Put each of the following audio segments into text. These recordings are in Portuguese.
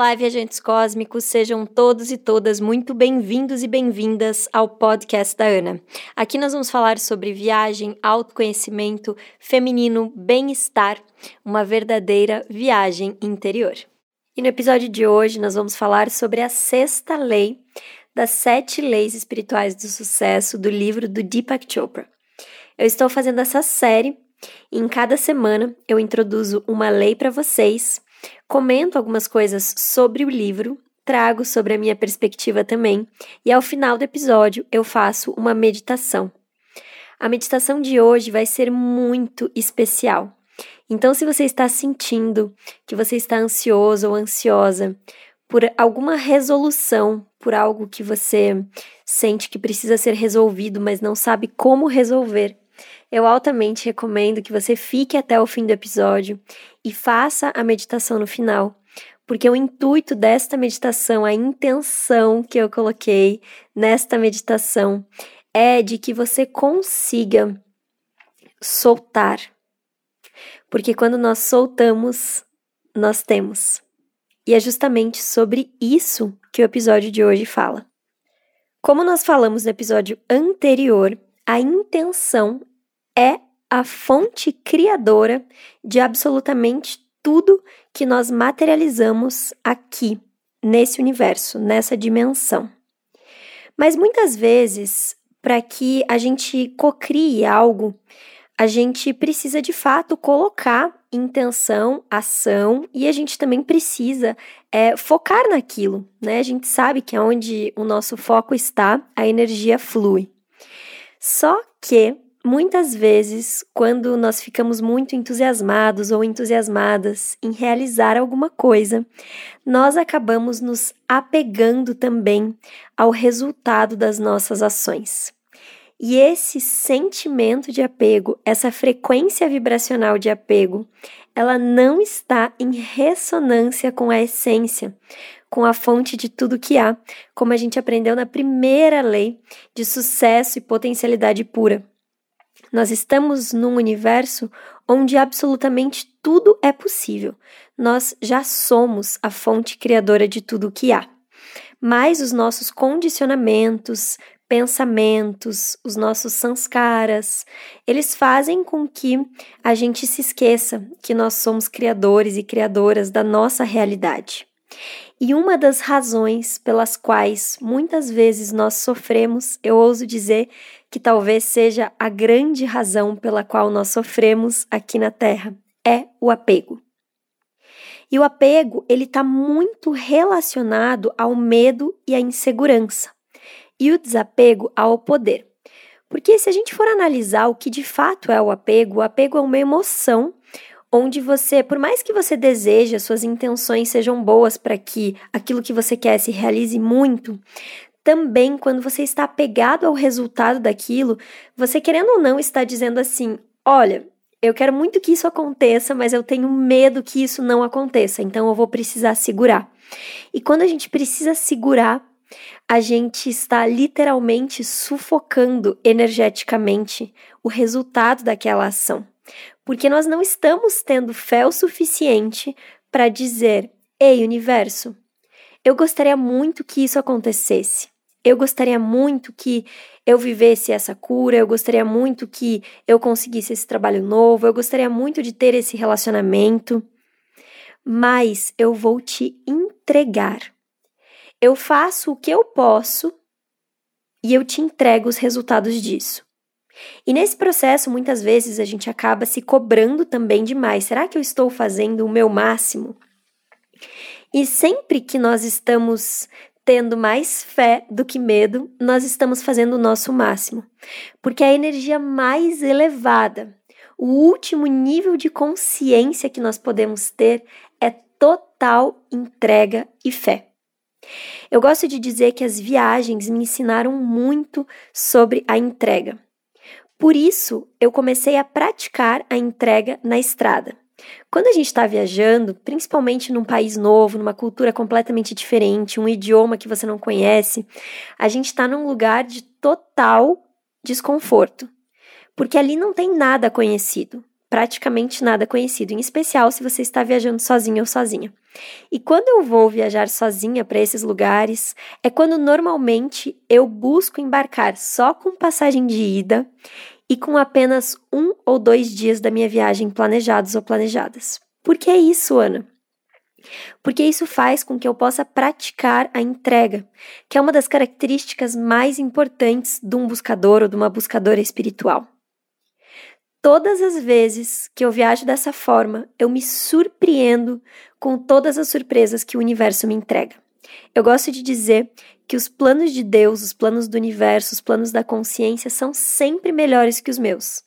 Olá, viajantes cósmicos, sejam todos e todas muito bem-vindos e bem-vindas ao podcast da Ana. Aqui nós vamos falar sobre viagem, autoconhecimento, feminino, bem-estar, uma verdadeira viagem interior. E no episódio de hoje nós vamos falar sobre a sexta lei das sete leis espirituais do sucesso do livro do Deepak Chopra. Eu estou fazendo essa série e em cada semana eu introduzo uma lei para vocês Comento algumas coisas sobre o livro, trago sobre a minha perspectiva também, e ao final do episódio eu faço uma meditação. A meditação de hoje vai ser muito especial. Então, se você está sentindo que você está ansioso ou ansiosa por alguma resolução, por algo que você sente que precisa ser resolvido, mas não sabe como resolver, eu altamente recomendo que você fique até o fim do episódio e faça a meditação no final, porque o intuito desta meditação, a intenção que eu coloquei nesta meditação é de que você consiga soltar. Porque quando nós soltamos, nós temos. E é justamente sobre isso que o episódio de hoje fala. Como nós falamos no episódio anterior, a intenção é a fonte criadora de absolutamente tudo que nós materializamos aqui, nesse universo, nessa dimensão. Mas muitas vezes, para que a gente cocrie algo, a gente precisa de fato colocar intenção, ação e a gente também precisa é, focar naquilo, né? A gente sabe que onde o nosso foco está, a energia flui. Só que Muitas vezes, quando nós ficamos muito entusiasmados ou entusiasmadas em realizar alguma coisa, nós acabamos nos apegando também ao resultado das nossas ações. E esse sentimento de apego, essa frequência vibracional de apego, ela não está em ressonância com a essência, com a fonte de tudo que há, como a gente aprendeu na primeira lei de sucesso e potencialidade pura. Nós estamos num universo onde absolutamente tudo é possível. Nós já somos a fonte criadora de tudo o que há. Mas os nossos condicionamentos, pensamentos, os nossos sanskaras, eles fazem com que a gente se esqueça que nós somos criadores e criadoras da nossa realidade. E uma das razões pelas quais muitas vezes nós sofremos, eu ouso dizer que talvez seja a grande razão pela qual nós sofremos aqui na Terra, é o apego. E o apego, ele está muito relacionado ao medo e à insegurança, e o desapego ao poder. Porque se a gente for analisar o que de fato é o apego, o apego é uma emoção onde você, por mais que você deseje, as suas intenções sejam boas para que aquilo que você quer se realize muito, também quando você está apegado ao resultado daquilo, você querendo ou não está dizendo assim: olha, eu quero muito que isso aconteça, mas eu tenho medo que isso não aconteça, então eu vou precisar segurar. E quando a gente precisa segurar, a gente está literalmente sufocando energeticamente o resultado daquela ação. Porque nós não estamos tendo fé o suficiente para dizer: Ei, universo, eu gostaria muito que isso acontecesse. Eu gostaria muito que eu vivesse essa cura, eu gostaria muito que eu conseguisse esse trabalho novo, eu gostaria muito de ter esse relacionamento. Mas eu vou te entregar. Eu faço o que eu posso e eu te entrego os resultados disso. E nesse processo, muitas vezes a gente acaba se cobrando também demais. Será que eu estou fazendo o meu máximo? E sempre que nós estamos tendo mais fé do que medo, nós estamos fazendo o nosso máximo. Porque a energia mais elevada, o último nível de consciência que nós podemos ter é total entrega e fé. Eu gosto de dizer que as viagens me ensinaram muito sobre a entrega. Por isso, eu comecei a praticar a entrega na estrada. Quando a gente está viajando, principalmente num país novo, numa cultura completamente diferente, um idioma que você não conhece, a gente está num lugar de total desconforto, porque ali não tem nada conhecido, praticamente nada conhecido, em especial se você está viajando sozinho ou sozinha. E quando eu vou viajar sozinha para esses lugares, é quando normalmente eu busco embarcar só com passagem de ida e com apenas um ou dois dias da minha viagem planejados ou planejadas. Por que isso, Ana? Porque isso faz com que eu possa praticar a entrega, que é uma das características mais importantes de um buscador ou de uma buscadora espiritual. Todas as vezes que eu viajo dessa forma, eu me surpreendo com todas as surpresas que o universo me entrega. Eu gosto de dizer que os planos de Deus, os planos do universo, os planos da consciência são sempre melhores que os meus.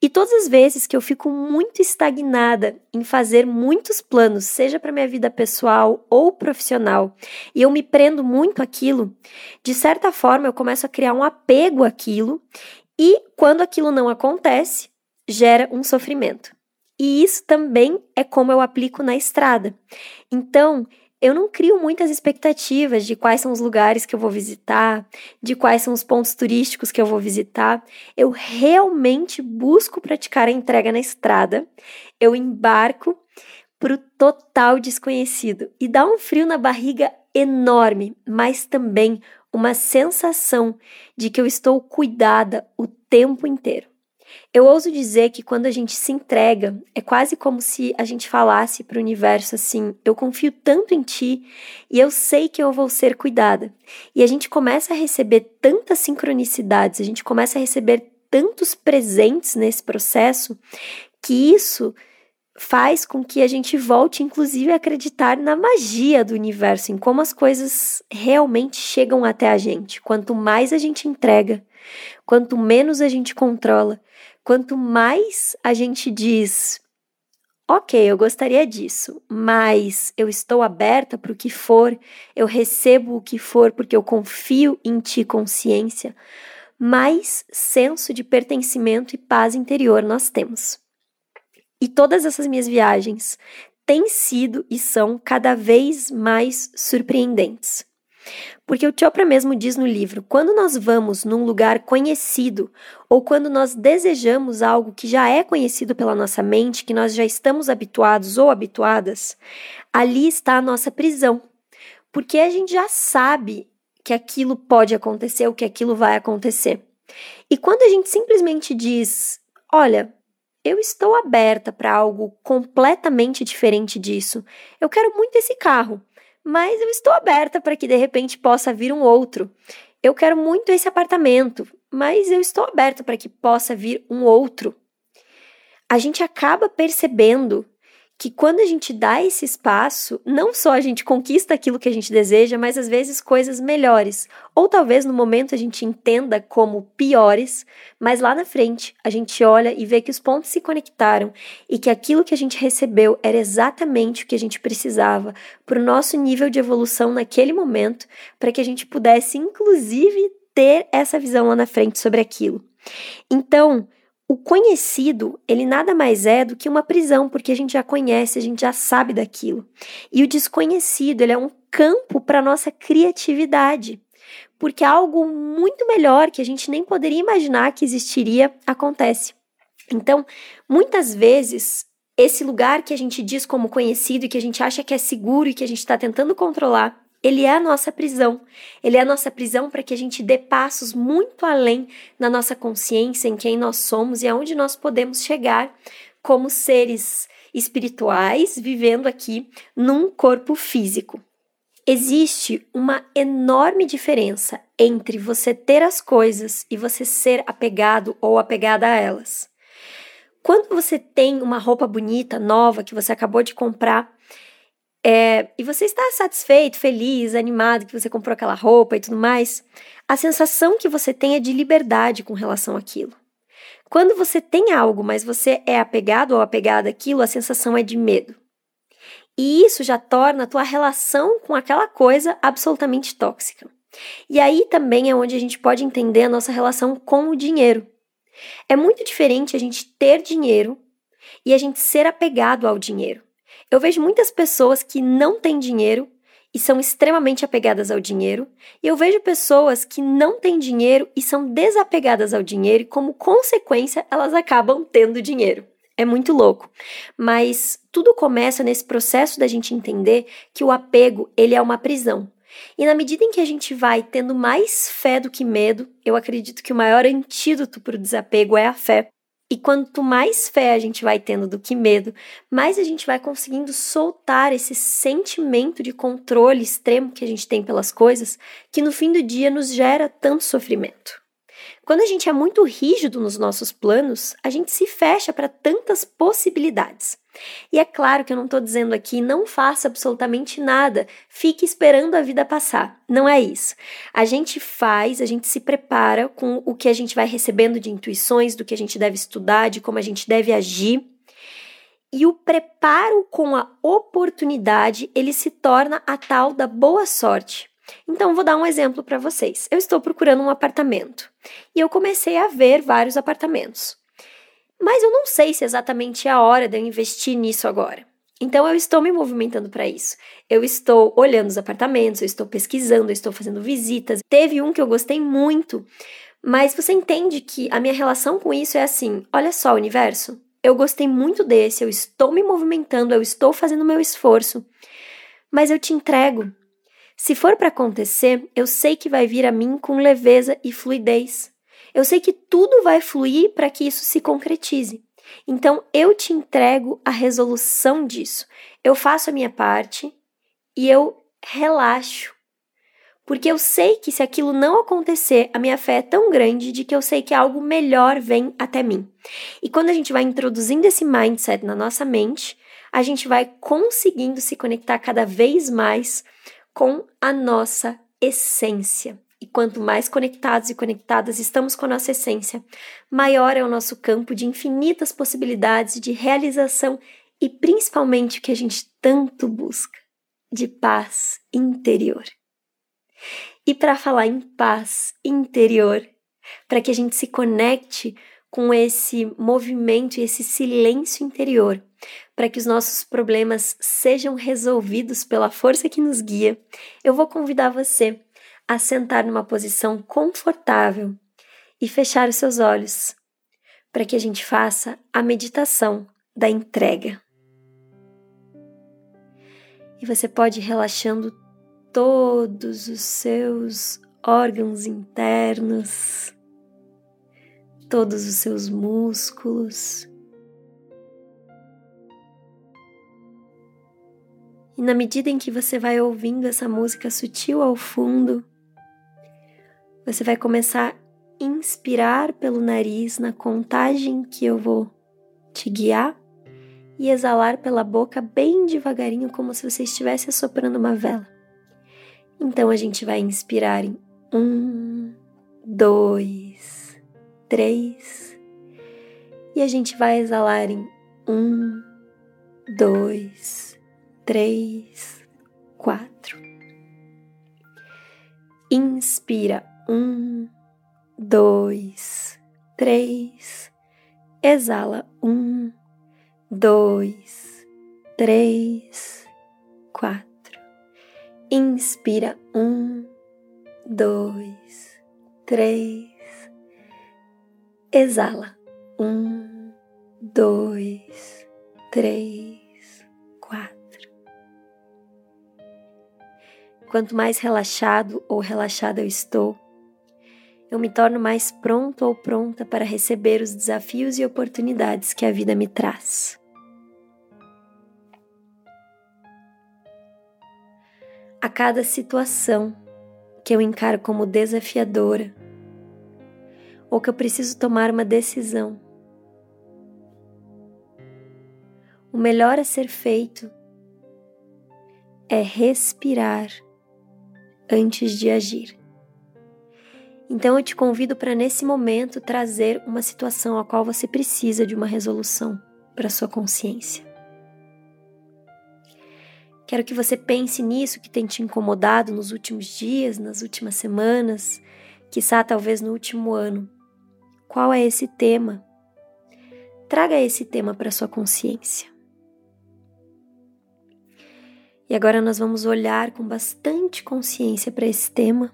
E todas as vezes que eu fico muito estagnada em fazer muitos planos, seja para minha vida pessoal ou profissional, e eu me prendo muito aquilo, de certa forma eu começo a criar um apego àquilo, e quando aquilo não acontece, gera um sofrimento. E isso também é como eu aplico na estrada. Então, eu não crio muitas expectativas de quais são os lugares que eu vou visitar, de quais são os pontos turísticos que eu vou visitar. Eu realmente busco praticar a entrega na estrada. Eu embarco para o total desconhecido e dá um frio na barriga enorme, mas também uma sensação de que eu estou cuidada o tempo inteiro. Eu ouso dizer que quando a gente se entrega, é quase como se a gente falasse para o universo assim: eu confio tanto em ti e eu sei que eu vou ser cuidada. E a gente começa a receber tantas sincronicidades, a gente começa a receber tantos presentes nesse processo, que isso faz com que a gente volte, inclusive, a acreditar na magia do universo, em como as coisas realmente chegam até a gente. Quanto mais a gente entrega, quanto menos a gente controla, quanto mais a gente diz, ok, eu gostaria disso, mas eu estou aberta para o que for, eu recebo o que for porque eu confio em ti, consciência, mais senso de pertencimento e paz interior nós temos. E todas essas minhas viagens têm sido e são cada vez mais surpreendentes. Porque o Chopra mesmo diz no livro: quando nós vamos num lugar conhecido, ou quando nós desejamos algo que já é conhecido pela nossa mente, que nós já estamos habituados ou habituadas, ali está a nossa prisão. Porque a gente já sabe que aquilo pode acontecer, ou que aquilo vai acontecer. E quando a gente simplesmente diz: olha, eu estou aberta para algo completamente diferente disso, eu quero muito esse carro mas eu estou aberta para que de repente possa vir um outro. Eu quero muito esse apartamento, mas eu estou aberta para que possa vir um outro. A gente acaba percebendo que quando a gente dá esse espaço, não só a gente conquista aquilo que a gente deseja, mas às vezes coisas melhores. Ou talvez no momento a gente entenda como piores, mas lá na frente a gente olha e vê que os pontos se conectaram e que aquilo que a gente recebeu era exatamente o que a gente precisava para o nosso nível de evolução naquele momento, para que a gente pudesse, inclusive, ter essa visão lá na frente sobre aquilo. Então, o conhecido, ele nada mais é do que uma prisão, porque a gente já conhece, a gente já sabe daquilo. E o desconhecido, ele é um campo para nossa criatividade, porque algo muito melhor que a gente nem poderia imaginar que existiria acontece. Então, muitas vezes, esse lugar que a gente diz como conhecido e que a gente acha que é seguro e que a gente está tentando controlar, ele é a nossa prisão. Ele é a nossa prisão para que a gente dê passos muito além na nossa consciência, em quem nós somos e aonde nós podemos chegar como seres espirituais vivendo aqui num corpo físico. Existe uma enorme diferença entre você ter as coisas e você ser apegado ou apegada a elas. Quando você tem uma roupa bonita, nova, que você acabou de comprar, é, e você está satisfeito, feliz, animado que você comprou aquela roupa e tudo mais, a sensação que você tem é de liberdade com relação àquilo. Quando você tem algo, mas você é apegado ou apegada àquilo, a sensação é de medo. E isso já torna a tua relação com aquela coisa absolutamente tóxica. E aí também é onde a gente pode entender a nossa relação com o dinheiro. É muito diferente a gente ter dinheiro e a gente ser apegado ao dinheiro. Eu vejo muitas pessoas que não têm dinheiro e são extremamente apegadas ao dinheiro, e eu vejo pessoas que não têm dinheiro e são desapegadas ao dinheiro e, como consequência, elas acabam tendo dinheiro. É muito louco. Mas tudo começa nesse processo da gente entender que o apego, ele é uma prisão. E na medida em que a gente vai tendo mais fé do que medo, eu acredito que o maior antídoto para o desapego é a fé. E quanto mais fé a gente vai tendo do que medo, mais a gente vai conseguindo soltar esse sentimento de controle extremo que a gente tem pelas coisas, que no fim do dia nos gera tanto sofrimento. Quando a gente é muito rígido nos nossos planos, a gente se fecha para tantas possibilidades. E é claro que eu não estou dizendo aqui não faça absolutamente nada, fique esperando a vida passar. Não é isso. A gente faz, a gente se prepara com o que a gente vai recebendo de intuições, do que a gente deve estudar, de como a gente deve agir. E o preparo com a oportunidade, ele se torna a tal da boa sorte. Então, vou dar um exemplo para vocês. Eu estou procurando um apartamento e eu comecei a ver vários apartamentos. Mas eu não sei se exatamente é a hora de eu investir nisso agora. Então, eu estou me movimentando para isso. Eu estou olhando os apartamentos, eu estou pesquisando, eu estou fazendo visitas. Teve um que eu gostei muito, mas você entende que a minha relação com isso é assim: olha só, universo, eu gostei muito desse, eu estou me movimentando, eu estou fazendo meu esforço, mas eu te entrego se for para acontecer, eu sei que vai vir a mim com leveza e fluidez. Eu sei que tudo vai fluir para que isso se concretize. Então eu te entrego a resolução disso. Eu faço a minha parte e eu relaxo. Porque eu sei que se aquilo não acontecer, a minha fé é tão grande de que eu sei que algo melhor vem até mim. E quando a gente vai introduzindo esse mindset na nossa mente, a gente vai conseguindo se conectar cada vez mais com a nossa essência. E quanto mais conectados e conectadas estamos com a nossa essência, maior é o nosso campo de infinitas possibilidades de realização e principalmente o que a gente tanto busca, de paz interior. E para falar em paz interior, para que a gente se conecte com esse movimento e esse silêncio interior, para que os nossos problemas sejam resolvidos pela força que nos guia, eu vou convidar você a sentar numa posição confortável e fechar os seus olhos, para que a gente faça a meditação da entrega. E você pode ir relaxando todos os seus órgãos internos, todos os seus músculos E na medida em que você vai ouvindo essa música sutil ao fundo, você vai começar a inspirar pelo nariz na contagem que eu vou te guiar e exalar pela boca bem devagarinho, como se você estivesse assoprando uma vela. Então a gente vai inspirar em um, dois, três, e a gente vai exalar em um, dois, três, quatro. Inspira um, dois, três. Exala um, dois, três, quatro. Inspira um, dois, três. Exala um, dois, três, quatro. Quanto mais relaxado ou relaxada eu estou, eu me torno mais pronto ou pronta para receber os desafios e oportunidades que a vida me traz. A cada situação que eu encaro como desafiadora, ou que eu preciso tomar uma decisão, o melhor a ser feito é respirar antes de agir. Então eu te convido para nesse momento trazer uma situação a qual você precisa de uma resolução para sua consciência. Quero que você pense nisso que tem te incomodado nos últimos dias, nas últimas semanas, quiçá talvez no último ano. Qual é esse tema? Traga esse tema para sua consciência. E agora nós vamos olhar com bastante consciência para esse tema.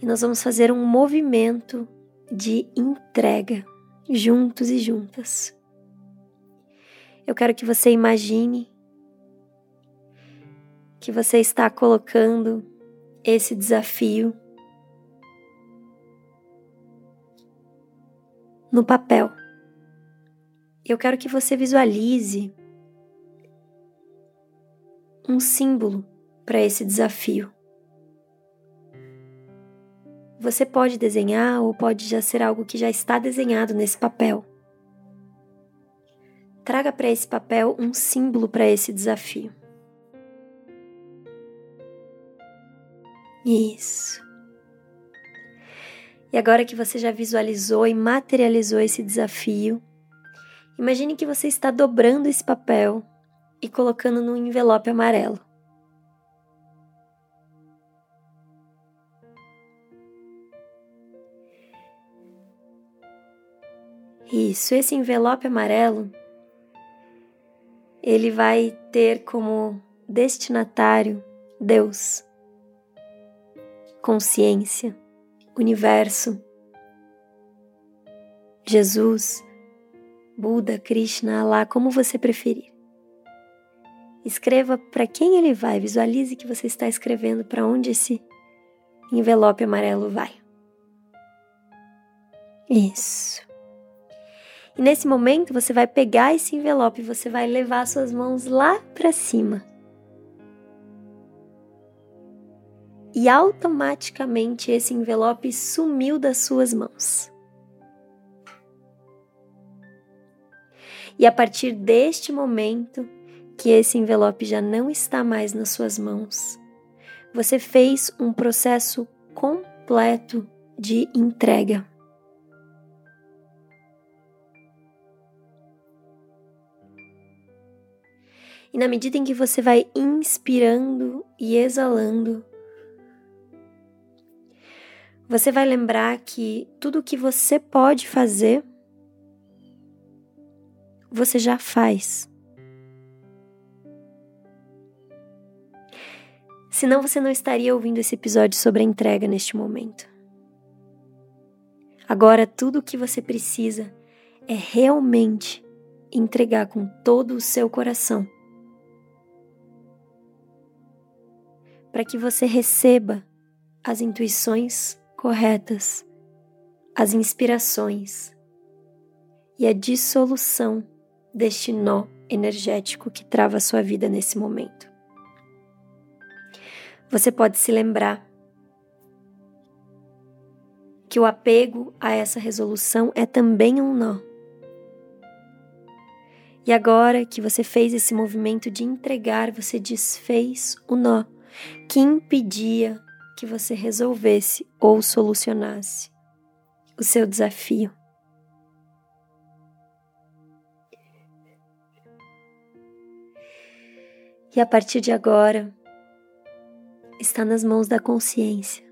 E nós vamos fazer um movimento de entrega, juntos e juntas. Eu quero que você imagine que você está colocando esse desafio no papel. Eu quero que você visualize um símbolo para esse desafio. Você pode desenhar ou pode já ser algo que já está desenhado nesse papel. Traga para esse papel um símbolo para esse desafio. Isso. E agora que você já visualizou e materializou esse desafio, imagine que você está dobrando esse papel e colocando num envelope amarelo. Isso, esse envelope amarelo, ele vai ter como destinatário Deus consciência, universo, Jesus, Buda, Krishna, Allah, como você preferir. Escreva para quem ele vai, visualize que você está escrevendo para onde esse envelope amarelo vai. Isso. E nesse momento você vai pegar esse envelope você vai levar suas mãos lá para cima. E automaticamente esse envelope sumiu das suas mãos. E a partir deste momento, que esse envelope já não está mais nas suas mãos, você fez um processo completo de entrega. E na medida em que você vai inspirando e exalando, você vai lembrar que tudo o que você pode fazer, você já faz. Senão você não estaria ouvindo esse episódio sobre a entrega neste momento. Agora, tudo o que você precisa é realmente entregar com todo o seu coração. Para que você receba as intuições corretas, as inspirações e a dissolução deste nó energético que trava a sua vida nesse momento. Você pode se lembrar que o apego a essa resolução é também um nó. E agora que você fez esse movimento de entregar, você desfez o nó que impedia que você resolvesse ou solucionasse o seu desafio. E a partir de agora, está nas mãos da consciência.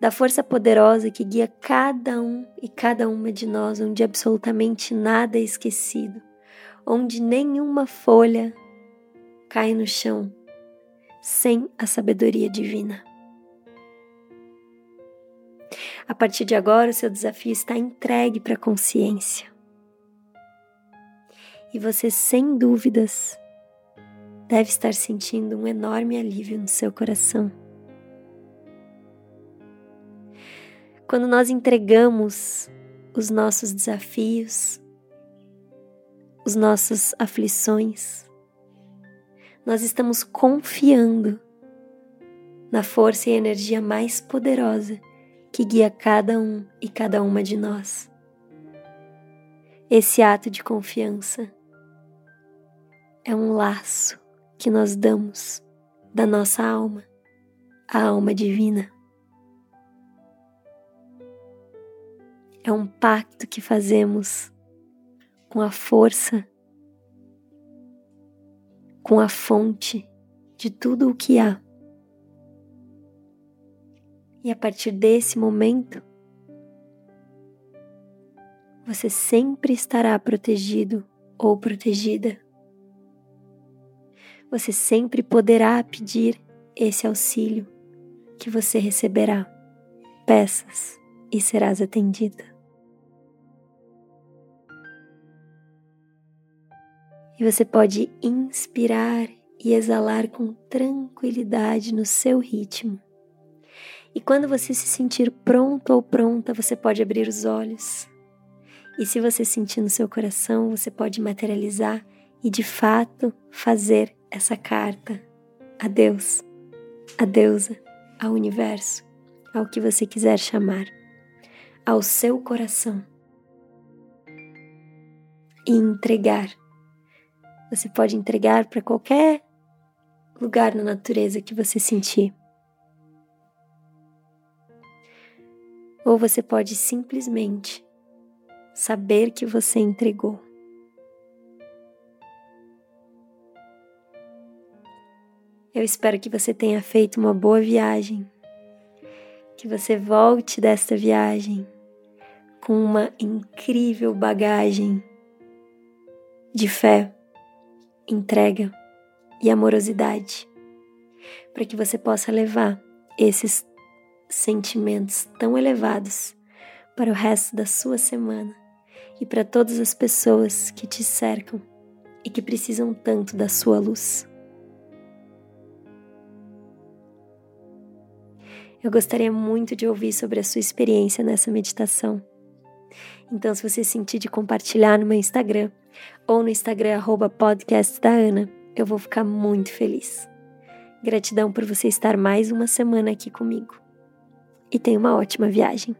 Da força poderosa que guia cada um e cada uma de nós, onde absolutamente nada é esquecido, onde nenhuma folha cai no chão sem a sabedoria divina. A partir de agora, o seu desafio está entregue para a consciência. E você, sem dúvidas, deve estar sentindo um enorme alívio no seu coração. Quando nós entregamos os nossos desafios, os nossas aflições, nós estamos confiando na força e energia mais poderosa que guia cada um e cada uma de nós. Esse ato de confiança é um laço que nós damos da nossa alma, a alma divina. É um pacto que fazemos com a força com a fonte de tudo o que há. E a partir desse momento, você sempre estará protegido ou protegida. Você sempre poderá pedir esse auxílio que você receberá peças e serás atendida. E você pode inspirar e exalar com tranquilidade no seu ritmo. E quando você se sentir pronto ou pronta, você pode abrir os olhos. E se você sentir no seu coração, você pode materializar e de fato fazer essa carta a Deus, a deusa, ao universo, ao que você quiser chamar, ao seu coração. E entregar. Você pode entregar para qualquer lugar na natureza que você sentir. Ou você pode simplesmente saber que você entregou. Eu espero que você tenha feito uma boa viagem, que você volte desta viagem com uma incrível bagagem de fé, entrega e amorosidade, para que você possa levar esses sentimentos tão elevados para o resto da sua semana e para todas as pessoas que te cercam e que precisam tanto da sua luz. Eu gostaria muito de ouvir sobre a sua experiência nessa meditação. Então, se você sentir de compartilhar no meu Instagram ou no Instagram podcast da Ana, eu vou ficar muito feliz. Gratidão por você estar mais uma semana aqui comigo. E tenha uma ótima viagem.